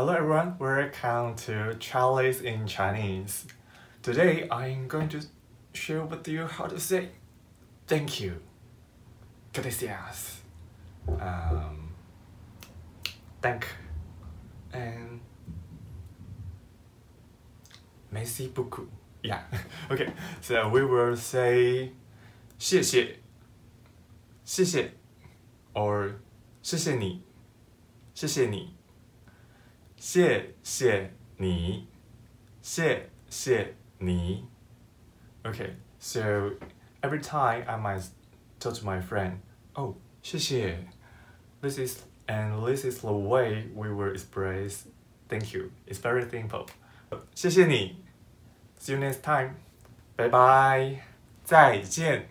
Hello everyone, welcome to Charlie's in Chinese. Today I'm going to share with you how to say thank you. Gracias. Um, thank and merci beaucoup. Yeah. okay. So we will say 谢谢谢谢 or 谢谢你谢谢你 谢谢你谢谢你 Okay, so every time I might tell to my friend, oh, 谢谢 This is and this is the way we will express thank you. It's very simple. 谢谢你 See you next time. Bye bye. 再见。